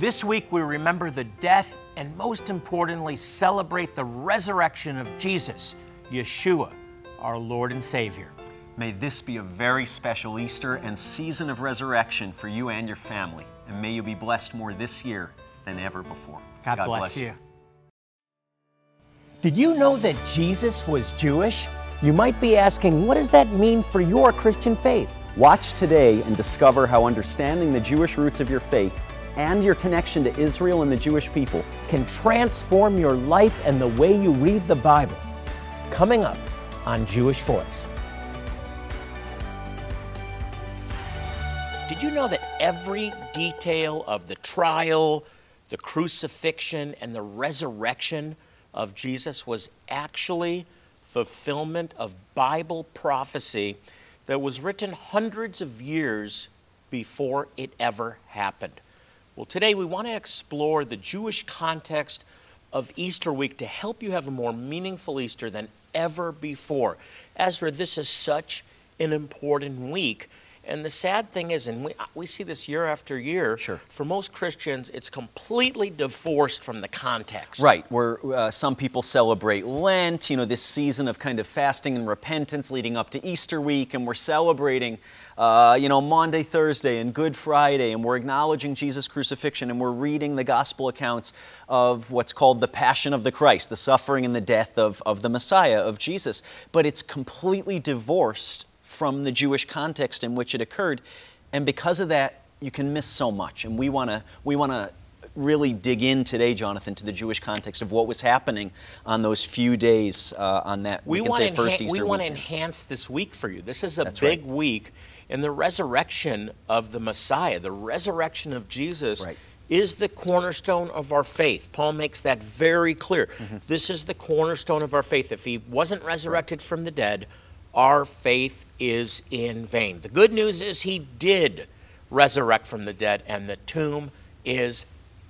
This week we remember the death and most importantly celebrate the resurrection of Jesus, Yeshua, our Lord and Savior. May this be a very special Easter and season of resurrection for you and your family. And may you be blessed more this year than ever before. God, bless, you. Did you know that Jesus was Jewish? You might be asking, what does that mean for your Christian faith? Watch today and discover how understanding the Jewish roots of your faith and your connection to Israel and the Jewish people Can transform your life and the way you read the Bible. Coming up on Jewish Voice. Did you know that every detail of the trial, the crucifixion, and the resurrection of Jesus was actually fulfillment of Bible prophecy that was written hundreds of years before it ever happened? Well, today we want to explore the Jewish context of Easter week to help you have a more meaningful Easter than ever before. Ezra, this is such an important week. And the sad thing is, and we, we see this year after year, Sure. for most Christians, it's completely divorced from the context. Right, where uh, some people celebrate Lent, you know, this season of kind of fasting and repentance leading up to Easter week, and we're celebrating, uh, you know, Maundy, Thursday, and Good Friday, and we're acknowledging Jesus' crucifixion, and we're reading the gospel accounts of what's called the Passion of the Christ, the suffering and the death of, of the Messiah, of Jesus. But it's completely divorced from the Jewish context in which it occurred, and because of that, you can miss so much. And we want to we want to really dig in today, Jonathan, to the Jewish context of what was happening on those few days uh, on that we, we can want say to Easter we want to enhance this week for you. This is a That's big right. week in the resurrection of the Messiah, the resurrection of Jesus. Right. Is the cornerstone of our faith. Paul makes that very clear. Mm-hmm. This is the cornerstone of our faith. If he wasn't resurrected from the dead, our faith is in vain. The good news is he did resurrect from the dead, and the tomb is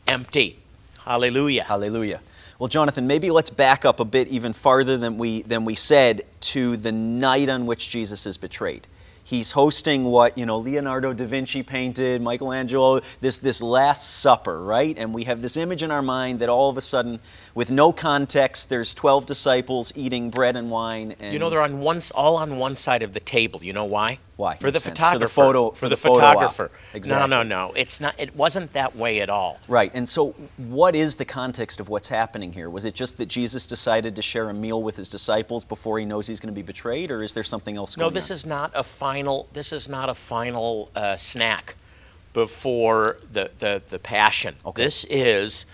empty. Hallelujah. Hallelujah. Well, Jonathan, maybe let's back up a bit even farther than we than we said to the night on which Jesus is betrayed. He's hosting what you know Leonardo da Vinci painted, Michelangelo, this this Last Supper, right? And we have this image in our mind that all of a sudden, with no context, there's twelve disciples eating bread and wine. And You know, they're on one, all on one side of the table. You know why? Why? For the sense. For the photographer. photo- For, for the, the photo op. photographer. Exactly. No, no, no. It's not. It wasn't that way at all. Right. And so, what is the context of what's happening here? Was it just that Jesus decided to share a meal with his disciples before he knows he's going to be betrayed, or is there something else No, going this on? is not a final. This is not a final uh, snack before the the, the passion. Okay. This is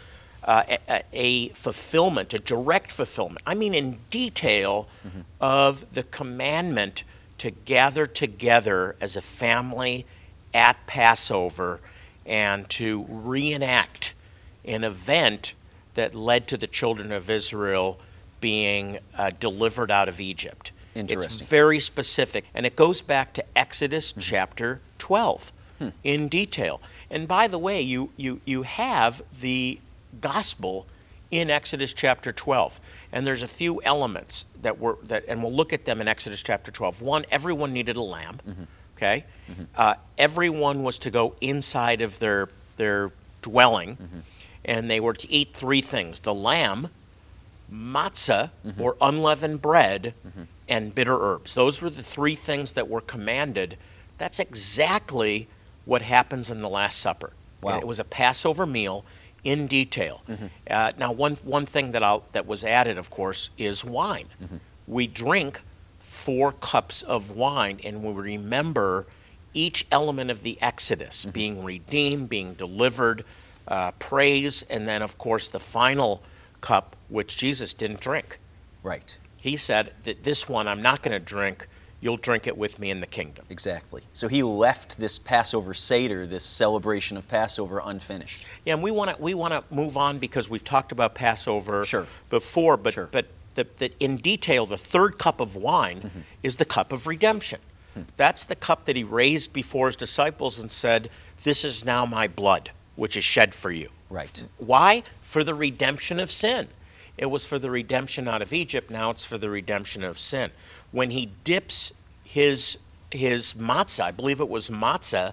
uh, a, a- fulfillment, a direct fulfillment. I mean, in detail Mm-hmm. of the commandment to gather together as a family at Passover and to reenact an event that led to the children of Israel being uh, delivered out of Egypt. It's very specific, and it goes back to Exodus chapter 12 in detail. And by the way, you, you, you have the gospel in Exodus chapter 12, and there's a few elements that were that, and we'll look at them in Exodus chapter 12. One, everyone needed a lamb. Mm-hmm. Okay, mm-hmm. uh, everyone was to go inside of their their dwelling, mm-hmm. and they were to eat three things: the lamb, matzah or unleavened bread and bitter herbs. Those were the three things that were commanded. That's exactly what happens in the Last Supper. Wow. It was a Passover meal in detail. Uh, now, one, one thing that, I'll, that was added, of course, is wine. We drink four cups of wine and we remember each element of the Exodus being redeemed, being delivered, uh, praise, and then, of course, the final cup, which Jesus didn't drink. Right. He said that this one I'm not going to drink. You'll drink it with me in the kingdom. Exactly. So he left this Passover Seder, this celebration of Passover, unfinished. Yeah, and we want to we want to move on because we've talked about Passover Sure. before, but Sure. but the, the, in detail, the third cup of wine Mm-hmm. is the cup of redemption. Hmm. That's the cup that he raised before his disciples and said, "This is now my blood, which is shed for you." Right. Why? For the redemption of sin. It was for the redemption out of Egypt. Now it's for the redemption of sin. When he dips his his matzah, I believe it was matzah,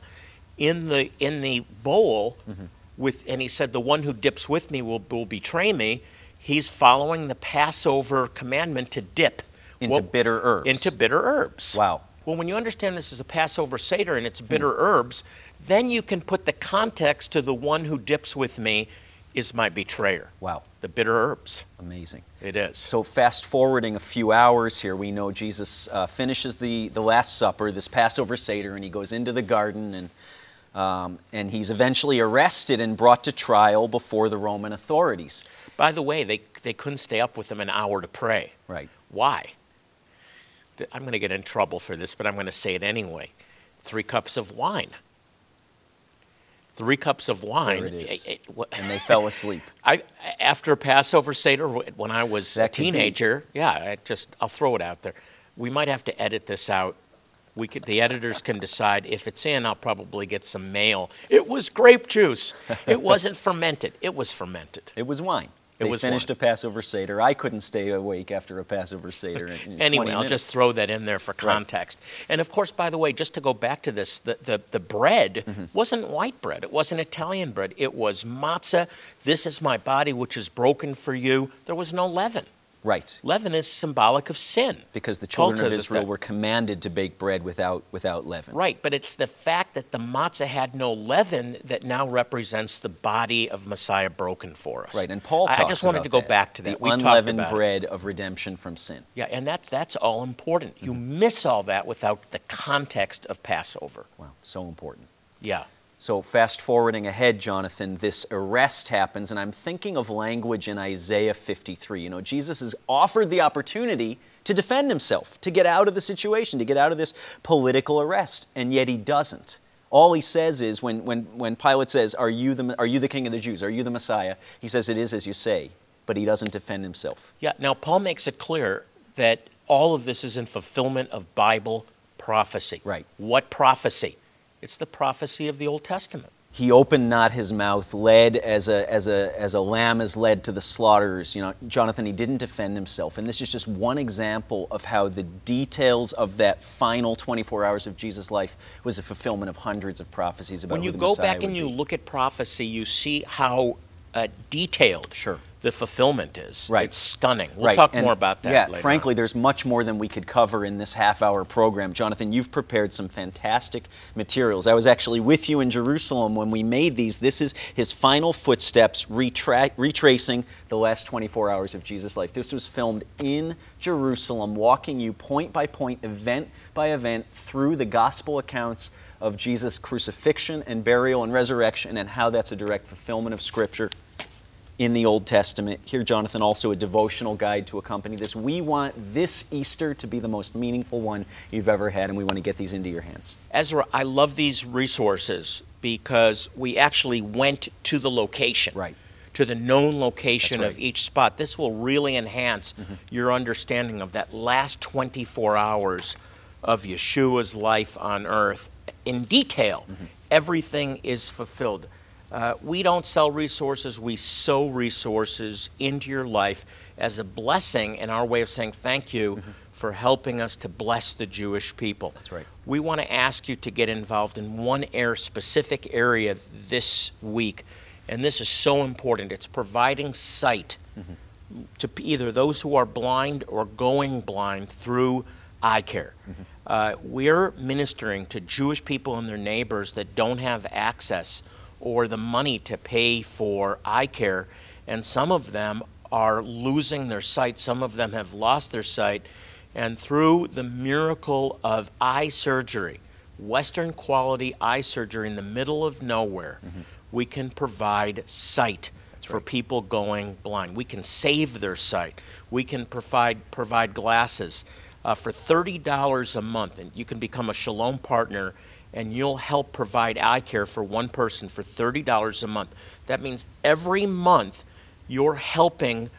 in the in the bowl, mm-hmm. with, and he said, the one who dips with me will, will betray me. He's following the Passover commandment to dip Into What- bitter herbs. Into bitter herbs. Wow. Well, when you understand this is a Passover Seder and it's hmm. bitter herbs, then you can put the context to the one who dips with me is my betrayer. Wow. The bitter herbs. Amazing. It is. So fast forwarding a few hours here, we know Jesus uh, finishes the, the Last Supper, this Passover Seder, and he goes into the garden and, um, and he's eventually arrested and brought to trial before the Roman authorities. By the way, they, they couldn't stay up with him an hour to pray. Right. Why? I'm going to get in trouble for this, but I'm going to say it anyway. Three cups of wine. Three cups of wine. It eh, And they fell asleep. I after Passover Seder when I was That a teenager. Yeah, I just I'll throw it out there. We might have to edit this out. We could, the editors can decide if it's in. I'll probably get some mail. It was grape juice. It wasn't fermented. It was fermented. It was wine. It they was finished wine. a Passover Seder. I couldn't stay awake after a Passover Seder. Anyway, I'll just throw that in there for context. And of course, by the way, just to go back to this, the, the, the bread Mm-hmm. wasn't white bread. It wasn't Italian bread. It was matzah. This is my body, which is broken for you. There was no leaven. Right. Leaven is symbolic of sin. Because the Paul children of Israel that. were commanded to bake bread without, without leaven. Right, but it's the fact that the matzah had no leaven that now represents the body of Messiah broken for us. Right, and Paul I- talks I just wanted about to go that, back to that. The We unleavened about it. bread of redemption from sin. Yeah, and that's that's all important. You mm-hmm. miss all that without the context of Passover. Wow, so important. Yeah. So, fast forwarding ahead, Jonathan, this arrest happens, and I'm thinking of language in Isaiah 53. You know, Jesus is offered the opportunity to defend himself, to get out of the situation, to get out of this political arrest, and yet he doesn't. All he says is when, when, when Pilate says, are you, the, are you the king of the Jews? Are you the Messiah? He says, It is as you say, but he doesn't defend himself. Yeah. Now Paul makes it clear that all of this is in fulfillment of Bible prophecy. Right. What prophecy? It's the prophecy of the Old Testament. he opened not his mouth, led as a, as a, as a lamb is led to the slaughters. You know, Jonathan, he didn't defend himself. And this is just one example of how the details of that final 24 hours of Jesus' life was a fulfillment of hundreds of prophecies about When you go Messiah back and would you look at prophecy, you see how uh, detailed Sure. The fulfillment is. Right. It's stunning. We'll Right, talk and more about that Yeah, later frankly, on. there's much more than we could cover in this half hour program. Jonathan, you've prepared some fantastic materials. I was actually with you in Jerusalem when we made these. This is his final footsteps, retra- retracing the last 24 hours of Jesus' life. This was filmed in Jerusalem, walking you point by point, event by event, through the gospel accounts of Jesus' crucifixion and burial and resurrection, and how that's a direct fulfillment of Scripture in the Old Testament. Here, Jonathan, also a devotional guide to accompany this. We want this Easter to be the most meaningful one you've ever had, and we want to get these into your hands. Ezra, I love these resources because we actually went to the location. Right. To the known location That's of. Mm-hmm. each spot. This will really enhance your understanding of that last 24 hours of Yeshua's life on earth in detail. Mm-hmm. Everything is fulfilled. Uh, we don't sell resources, we sow resources into your life as a blessing and our way of saying thank you for helping us to bless the Jewish people. Mm-hmm. That's right. We want to ask you to get involved in one air specific area this week, and this is so important. It's providing sight to either those who are blind or going blind through eye care. Uh, we're ministering to Jewish people and their neighbors that don't have access or the money to pay for eye care, and some of them are losing their sight. Some of them have lost their sight. And through the miracle of eye surgery, Western quality eye surgery in the middle of nowhere, we can provide sight for people going blind. We can save their sight. We can provide provide glasses uh, for thirty dollars a month, and you can become a Shalom partner, and you'll help provide eye care for one person for thirty dollars a month. That means every month you're helping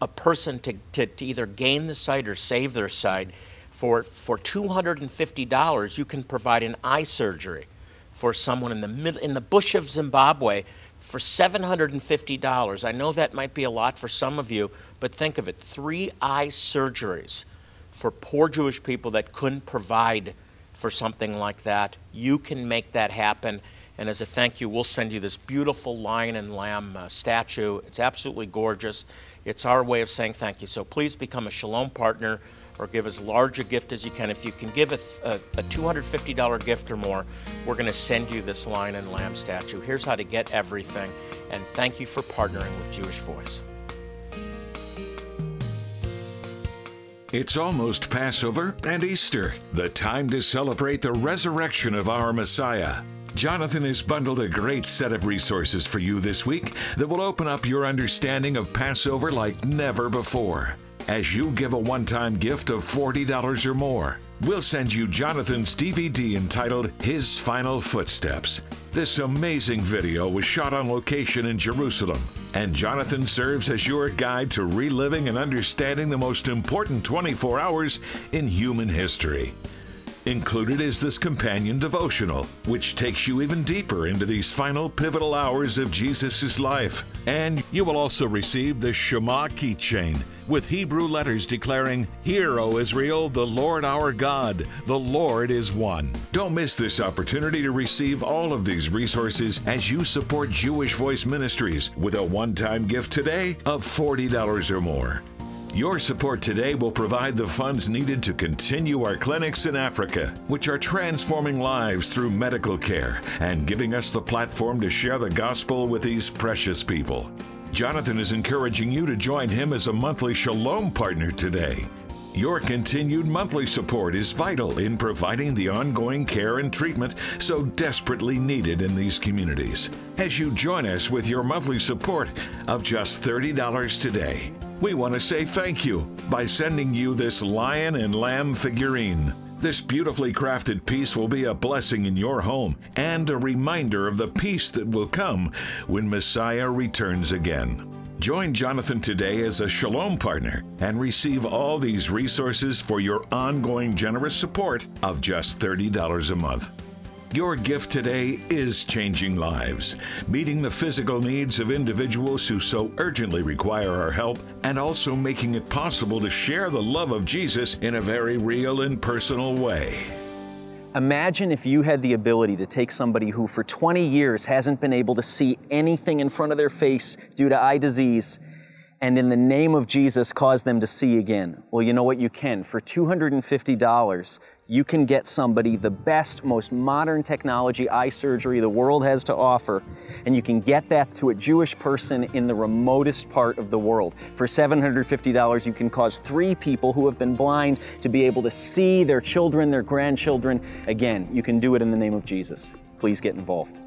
a person to, to, to either gain the sight or save their sight. For, for $250, you can provide an eye surgery for someone in the, mid, in the bush of Zimbabwe for $750. I know that might be a lot for some of you, but think of it three eye surgeries for poor Jewish people that couldn't provide for something like that. You can make that happen. And as a thank you, we'll send you this beautiful lion and lamb uh, statue. It's absolutely gorgeous. It's our way of saying thank you. So please become a Shalom partner or give as large a gift as you can. If you can give a, a, a $250 gift or more, we're going to send you this lion and lamb statue. Here's how to get everything. And thank you for partnering with Jewish Voice. It's almost Passover and Easter, the time to celebrate the resurrection of our Messiah. Jonathan has bundled a great set of resources for you this week that will open up your understanding of Passover like never before. As you give a one time gift of $40 or more, we'll send you Jonathan's DVD entitled His Final Footsteps. This amazing video was shot on location in Jerusalem, and Jonathan serves as your guide to reliving and understanding the most important 24 hours in human history. Included is this companion devotional, which takes you even deeper into these final pivotal hours of Jesus' life. And you will also receive the Shema keychain with Hebrew letters declaring, Hear, O Israel, the Lord our God, the Lord is one. Don't miss this opportunity to receive all of these resources as you support Jewish Voice Ministries with a one time gift today of $40 or more. Your support today will provide the funds needed to continue our clinics in Africa, which are transforming lives through medical care and giving us the platform to share the gospel with these precious people. Jonathan is encouraging you to join him as a monthly Shalom partner today. Your continued monthly support is vital in providing the ongoing care and treatment so desperately needed in these communities. As you join us with your monthly support of just $30 today, we want to say thank you by sending you this lion and lamb figurine. This beautifully crafted piece will be a blessing in your home and a reminder of the peace that will come when Messiah returns again. Join Jonathan today as a Shalom partner and receive all these resources for your ongoing generous support of just $30 a month. Your gift today is changing lives, meeting the physical needs of individuals who so urgently require our help, and also making it possible to share the love of Jesus in a very real and personal way. Imagine if you had the ability to take somebody who for 20 years hasn't been able to see anything in front of their face due to eye disease and in the name of Jesus cause them to see again. Well, you know what? You can. For $250, you can get somebody the best, most modern technology eye surgery the world has to offer, and you can get that to a Jewish person in the remotest part of the world. For $750, you can cause three people who have been blind to be able to see their children, their grandchildren. Again, you can do it in the name of Jesus. Please get involved.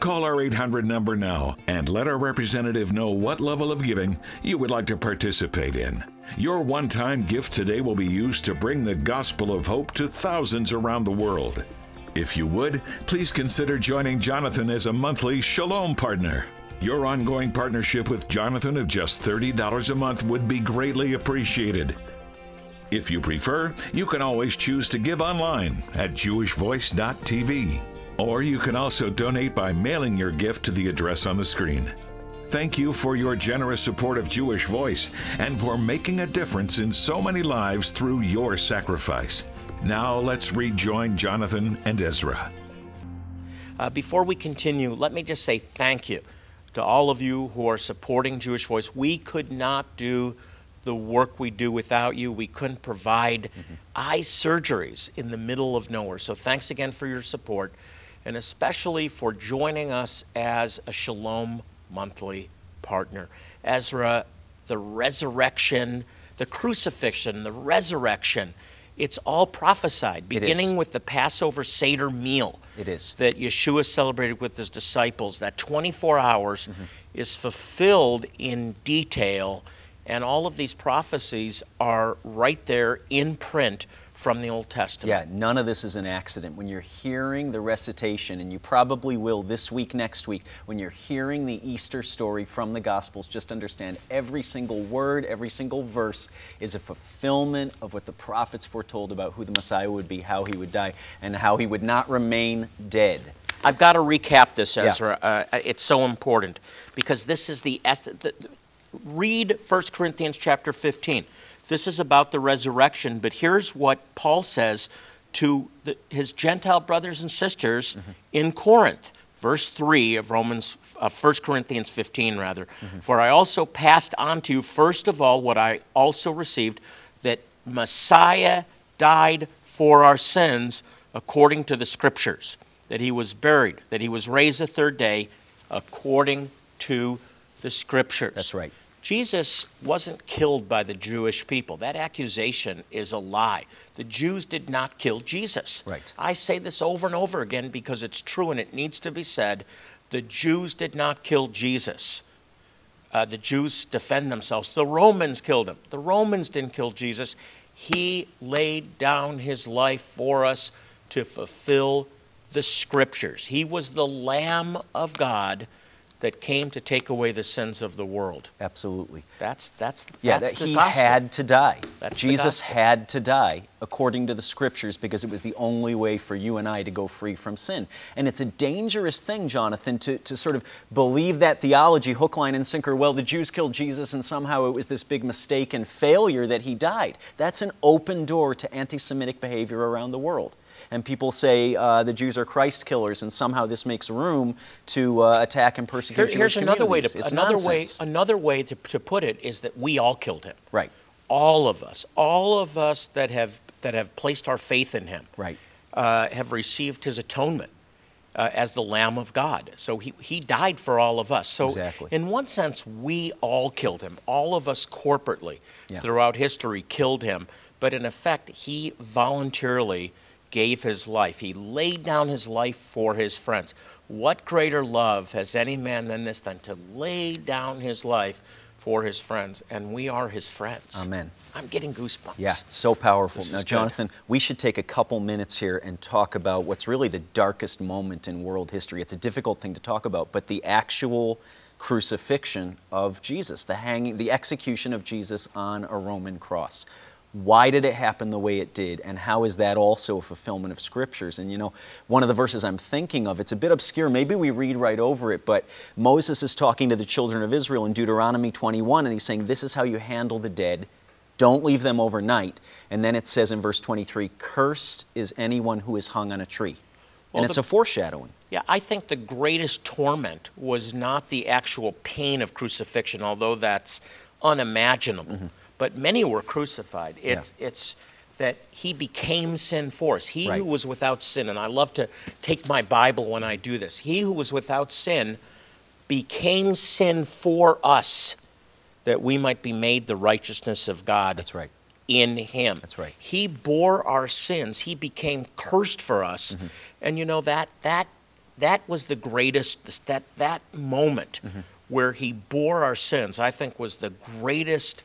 Call our 800 number now and let our representative know what level of giving you would like to participate in. Your one time gift today will be used to bring the gospel of hope to thousands around the world. If you would, please consider joining Jonathan as a monthly Shalom partner. Your ongoing partnership with Jonathan of just $30 a month would be greatly appreciated. If you prefer, you can always choose to give online at jewishvoice.tv. Or you can also donate by mailing your gift to the address on the screen. Thank you for your generous support of Jewish Voice and for making a difference in so many lives through your sacrifice. Now let's rejoin Jonathan and Ezra. Uh, before we continue, let me just say thank you to all of you who are supporting Jewish Voice. We could not do the work we do without you. We couldn't provide mm-hmm. eye surgeries in the middle of nowhere. So thanks again for your support and especially for joining us as a Shalom monthly partner. Ezra, the resurrection, the crucifixion, the resurrection, it's all prophesied, beginning with the Passover Seder meal. It is. That Yeshua celebrated with his disciples. That 24 hours mm-hmm. is fulfilled in detail, and all of these prophecies are right there in print from the Old Testament. Yeah, none of this is an accident. When you're hearing the recitation, and you probably will this week, next week, when you're hearing the Easter story from the Gospels, just understand every single word, every single verse is a fulfillment of what the prophets foretold about who the Messiah would be, how he would die, and how he would not remain dead. I've got to recap this, Ezra. Yeah. Uh, it's so important because this is the, the read 1 Corinthians chapter 15. This is about the resurrection, but here's what Paul says to the, his Gentile brothers and sisters in Corinth. Verse 3 of Romans, uh, 1 Corinthians 15, rather. For I also passed on to you, first of all, what I also received, that Messiah died for our sins according to the Scriptures, that he was buried, that he was raised the third day according to the Scriptures. That's right. Jesus wasn't killed by the Jewish people. That accusation is a lie. The Jews did not kill Jesus. Right. I say this over and over again because it's true and it needs to be said. The Jews did not kill Jesus. Uh, the Jews defend themselves. The Romans killed him. The Romans didn't kill Jesus. He laid down his life for us to fulfill the scriptures. He was the Lamb of God that came to take away the sins of the world. Absolutely. That's that's Yeah, that's that he gospel. had to die. That's Jesus had to die according to the scriptures because it was the only way for you and I to go free from sin. And it's a dangerous thing, Jonathan, to, to sort of believe that theology, hook, line, and sinker. Well, the Jews killed Jesus and somehow it was this big mistake and failure that he died. That's an open door to anti Semitic behavior around the world. And people say uh, the Jews are Christ killers, and somehow this makes room to uh, attack and persecute Here- Jewish here's another way to. It's another nonsense. way another way to, to put it is that we all killed him. Right. All of us, all of us that have that have placed our faith in him, Right. uh, have received his atonement uh, as the Lamb of God. So he he died for all of us. So Exactly. in one sense, we all killed him. All of us corporately Yeah. throughout history killed him. But in effect, he voluntarily gave his life. He laid down his life for his friends. What greater love has any man than this than to lay down his life for his friends? And we are his friends. Amen. I'm getting goosebumps. Yeah, so powerful. This now, is good. Jonathan, we should take a couple minutes here and talk about what's really the darkest moment in world history. It's a difficult thing to talk about, but the actual crucifixion of Jesus, the hanging, the execution of Jesus on a Roman cross. Why did it happen the way it did, and how is that also a fulfillment of scriptures? And you know, one of the verses I'm thinking of, it's a bit obscure. Maybe we read right over it, but Moses is talking to the children of Israel in Deuteronomy 21, and he's saying, This is how you handle the dead. Don't leave them overnight. And then it says in verse 23, Cursed is anyone who is hung on a tree. Well, and it's the- a foreshadowing. Yeah, I think the greatest torment was not the actual pain of crucifixion, although that's unimaginable. Mm-hmm. But many were crucified. It's, it's that he became sin for us. He Right. who was without sin, and I love to take my Bible when I do this, he who was without sin became sin for us that we might be made the righteousness of God That's right. in him. That's right. He bore our sins. He became cursed for us. Mm-hmm. And you know that that that was the greatest that that moment Mm-hmm. where he bore our sins, I think was the greatest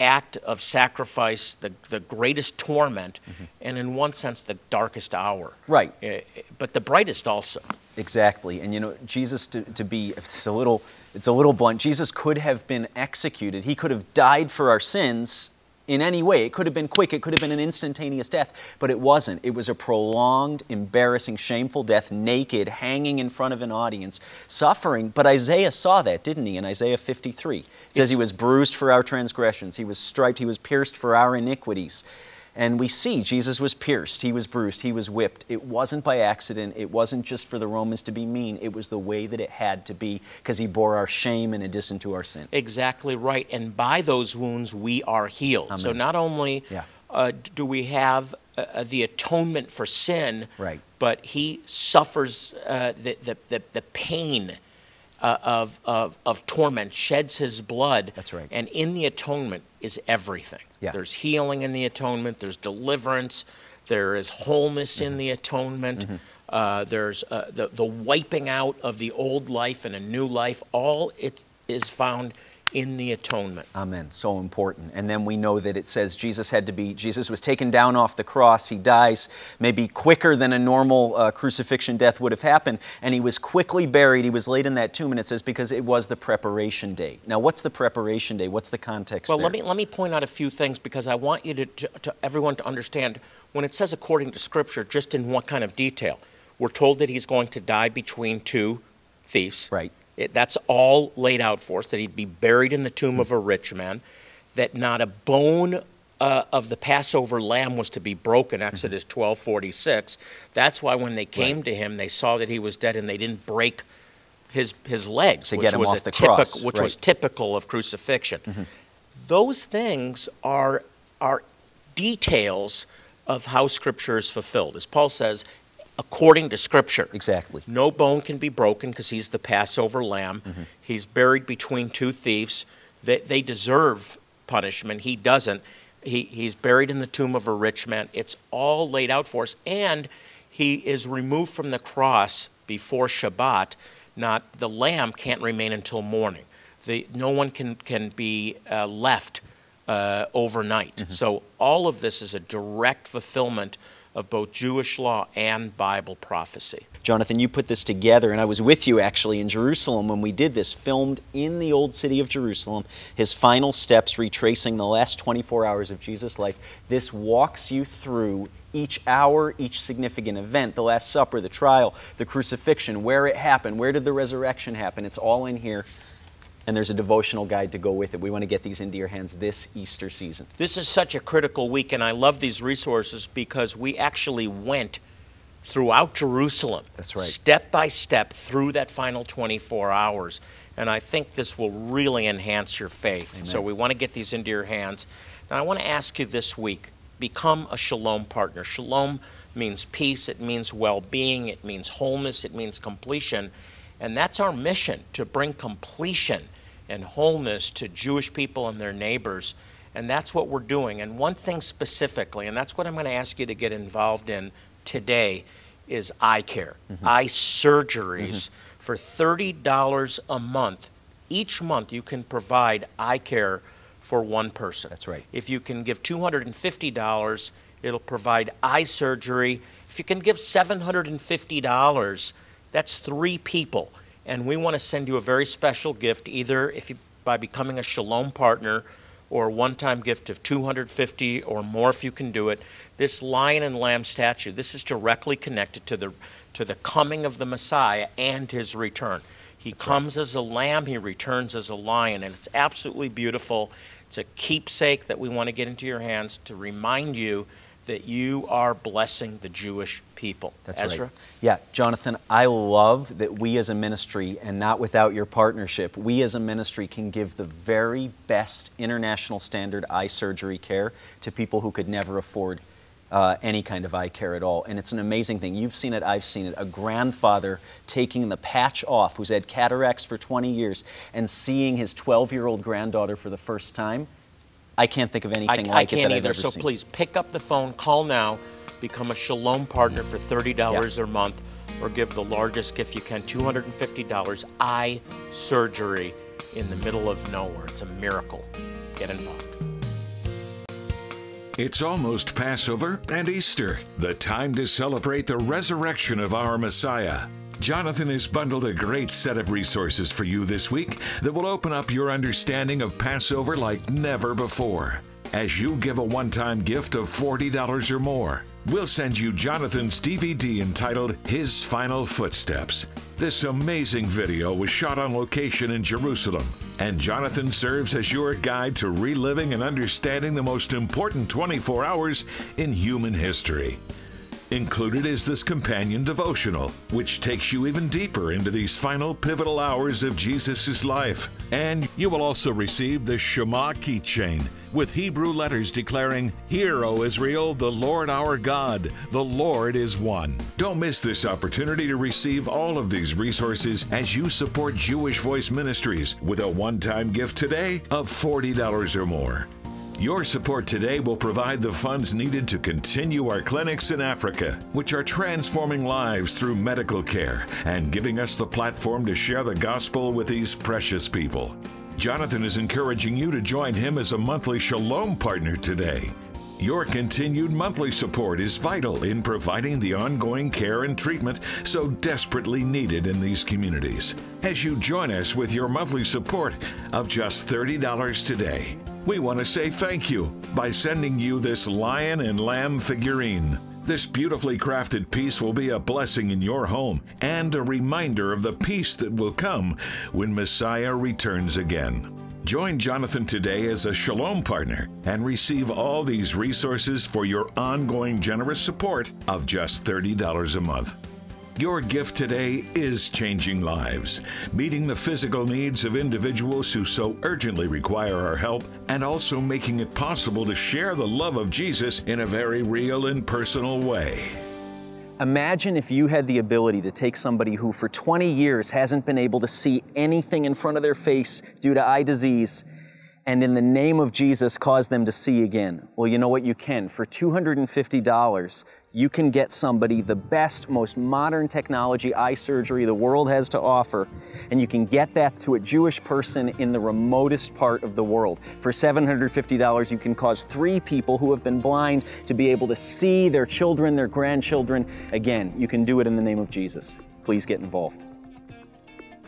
act of sacrifice, the the greatest torment, and in one sense the darkest hour. Mm-hmm. Right. Eh, eh, But the brightest also. Exactly. And you know, Jesus to, to be it's a little it's a little blunt. Jesus could have been executed. He could have died for our sins in any way. It could have been quick, it could have been an instantaneous death, but it wasn't. It was a prolonged, embarrassing, shameful death, naked, hanging in front of an audience, suffering. But Isaiah saw that, didn't he? In Isaiah 53. It says he was bruised for our transgressions, he was striped, he was pierced for our iniquities. And we see Jesus was pierced, he was bruised, he was whipped. It wasn't by accident, it wasn't just for the Romans to be mean, it was the way that it had to be because he bore our shame in addition to our sin. Exactly right. And by those wounds, we are healed. So not only Yeah. uh, do we have uh, uh, the atonement for sin, Right. but he suffers uh, the, the, the, the pain uh, of, of, of torment, sheds his blood. That's right. And in the atonement is everything. Yeah. There's healing in the atonement, there's deliverance, there is wholeness Mm-hmm. in the atonement. Uh, there's uh, the, the wiping out of the old life and a new life. All it is found in the atonement. Amen. So important. And then we know that it says Jesus had to be, Jesus was taken down off the cross. He dies maybe quicker than a normal uh, crucifixion death would have happened. And he was quickly buried. He was laid in that tomb. And it says because it was the preparation day. Now, what's the preparation day? What's the context Well, there? let me let me point out a few things because I want you to, to, to everyone to understand when it says according to Scripture, just in what kind of detail. We're told that he's going to die between two thieves. Right. It, that's all laid out for us. That he'd be buried in the tomb of a rich man. That not a bone uh, of the Passover lamb was to be broken, Exodus 12 46. That's why when they came to him, they saw that he was dead and they didn't break his, his legs, To which, get him was, off a the typic- cross, which right. was typical of crucifixion. Those things are, are details of how Scripture is fulfilled. As Paul says, according to Scripture. Exactly. No bone can be broken because he's the Passover lamb. Mm-hmm. He's buried between two thieves. They, they deserve punishment. He doesn't. He, he's buried in the tomb of a rich man. It's all laid out for us. And he is removed from the cross before Shabbat. Not the lamb can't remain until morning. The, no one can, can be uh, left uh, overnight. So all of this is a direct fulfillment of both Jewish law and Bible prophecy. Jonathan, you put this together, and I was with you actually in Jerusalem when we did this, filmed in the old city of Jerusalem, his final steps retracing the last 24 hours of Jesus' life. This walks you through each hour, each significant event, the Last Supper, the trial, the crucifixion, where it happened, where did the resurrection happen. It's all in here. And there's a devotional guide to go with it. We want to get these into your hands this Easter season. This is such a critical week, and I love these resources because we actually went throughout Jerusalem. That's right. Step by step through that final 24 hours. And I think this will really enhance your faith. So we want to get these into your hands. Now, I want to ask you this week become a shalom partner. Shalom means peace, it means well being, it means wholeness, it means completion. And that's our mission to bring completion and wholeness to Jewish people and their neighbors. And that's what we're doing. And one thing specifically, and that's what I'm going to ask you to get involved in today, is eye care, mm-hmm. eye surgeries. Mm-hmm. For $30 a month, each month you can provide eye care for one person. That's right. If you can give $250, it'll provide eye surgery. If you can give $750, that's three people. And we want to send you a very special gift, either if you, by becoming a Shalom partner or a one-time gift of 250 or more if you can do it. This lion and lamb statue, this is directly connected to the to the coming of the Messiah and his return. He comes as a lamb, he returns as a lion, and it's absolutely beautiful. It's a keepsake that we want to get into your hands to remind you that you are blessing the Jewish people. That's Ezra? right. Yeah, Jonathan, I love that we as a ministry, and not without your partnership, we as a ministry can give the very best international standard eye surgery care to people who could never afford uh, any kind of eye care at all. And it's an amazing thing. You've seen it, I've seen it. A grandfather taking the patch off who's had cataracts for 20 years and seeing his 12 year old granddaughter for the first time. I can't think of anything I like can't it that I've either. ever So seen. please pick up the phone, call now, become a Shalom partner for $30 a month, or give the largest gift you can $250 eye surgery in the middle of nowhere. It's a miracle. Get involved. It's almost Passover and Easter, the time to celebrate the resurrection of our Messiah. Jonathan has bundled a great set of resources for you this week that will open up your understanding of Passover like never before. As you give a one time gift of $40 or more, we'll send you Jonathan's DVD entitled His Final Footsteps. This amazing video was shot on location in Jerusalem, and Jonathan serves as your guide to reliving and understanding the most important 24 hours in human history. Included is this companion devotional, which takes you even deeper into these final pivotal hours of Jesus' life. And you will also receive the Shema keychain with Hebrew letters declaring, Hear, O Israel, the Lord our God, the Lord is one. Don't miss this opportunity to receive all of these resources as you support Jewish Voice Ministries with a one time gift today of $40 or more. Your support today will provide the funds needed to continue our clinics in Africa, which are transforming lives through medical care and giving us the platform to share the gospel with these precious people. Jonathan is encouraging you to join him as a monthly Shalom partner today. Your continued monthly support is vital in providing the ongoing care and treatment so desperately needed in these communities. As you join us with your monthly support of just $30 today, we want to say thank you by sending you this lion and lamb figurine. This beautifully crafted piece will be a blessing in your home and a reminder of the peace that will come when Messiah returns again. Join Jonathan today as a Shalom partner and receive all these resources for your ongoing generous support of just $30 a month. Your gift today is changing lives, meeting the physical needs of individuals who so urgently require our help, and also making it possible to share the love of Jesus in a very real and personal way. Imagine if you had the ability to take somebody who for 20 years hasn't been able to see anything in front of their face due to eye disease and in the name of Jesus cause them to see again. Well, you know what? You can. For $250, you can get somebody the best, most modern technology eye surgery the world has to offer, and you can get that to a Jewish person in the remotest part of the world. For $750, you can cause three people who have been blind to be able to see their children, their grandchildren. Again, you can do it in the name of Jesus. Please get involved.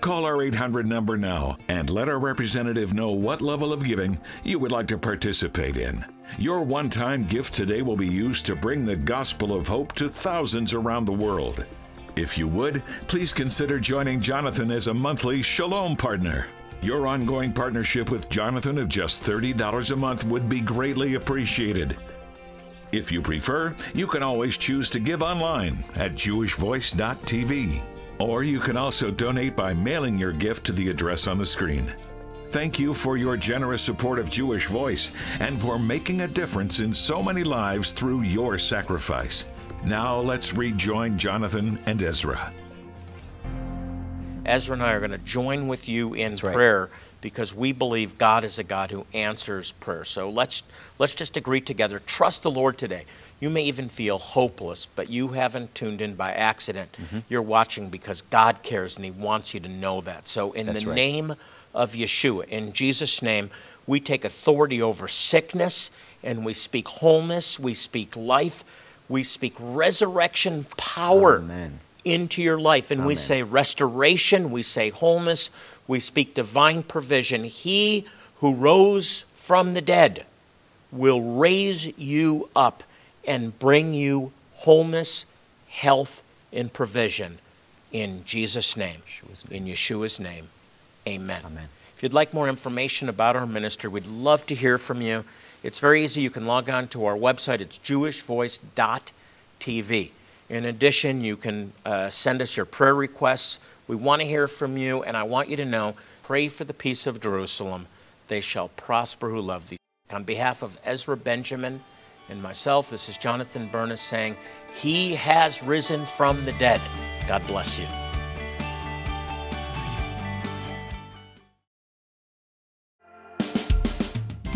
Call our 800 number now and let our representative know what level of giving you would like to participate in. Your one time gift today will be used to bring the gospel of hope to thousands around the world. If you would, please consider joining Jonathan as a monthly Shalom partner. Your ongoing partnership with Jonathan of just $30 a month would be greatly appreciated. If you prefer, you can always choose to give online at jewishvoice.tv. Or you can also donate by mailing your gift to the address on the screen. Thank you for your generous support of Jewish Voice and for making a difference in so many lives through your sacrifice. Now let's rejoin Jonathan and Ezra. Ezra and I are going to join with you in right. prayer because we believe God is a God who answers prayer. So let's let's just agree together. Trust the Lord today. You may even feel hopeless, but you haven't tuned in by accident. Mm-hmm. You're watching because God cares and He wants you to know that. So, in That's the right. name of Yeshua, in Jesus' name, we take authority over sickness and we speak wholeness, we speak life, we speak resurrection power Amen. Into your life. And we say restoration, we say wholeness, we speak divine provision. He who rose from the dead will raise you up and bring you wholeness, health, and provision in Jesus' name. Yeshua's In Yeshua's name. Amen. Amen. If you'd like more information about our ministry, we'd love to hear from you. It's very easy. You can log on to our website. It's jewishvoice.tv. In addition, you can uh, send us your prayer requests. We want to hear from you, and I want you to know pray for the peace of Jerusalem. They shall prosper who love thee. On behalf of Ezra Benjamin and myself, this is Jonathan Bernis saying, He has risen from the dead. God bless you.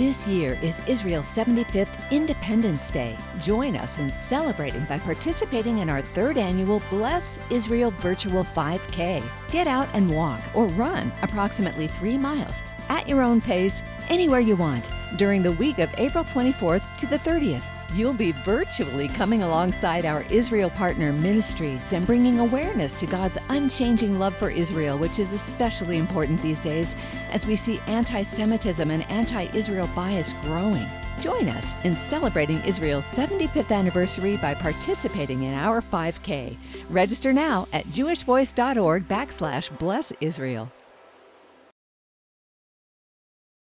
This year is Israel's 75th Independence Day. Join us in celebrating by participating in our third annual Bless Israel Virtual 5K. Get out and walk or run approximately three miles at your own pace, anywhere you want, during the week of April 24th to the 30th. You'll be virtually coming alongside our Israel partner ministries and bringing awareness to God's unchanging love for Israel, which is especially important these days as we see anti Semitism and anti Israel bias growing. Join us in celebrating Israel's 75th anniversary by participating in our 5K. Register now at jewishvoice.org backslash bless Israel.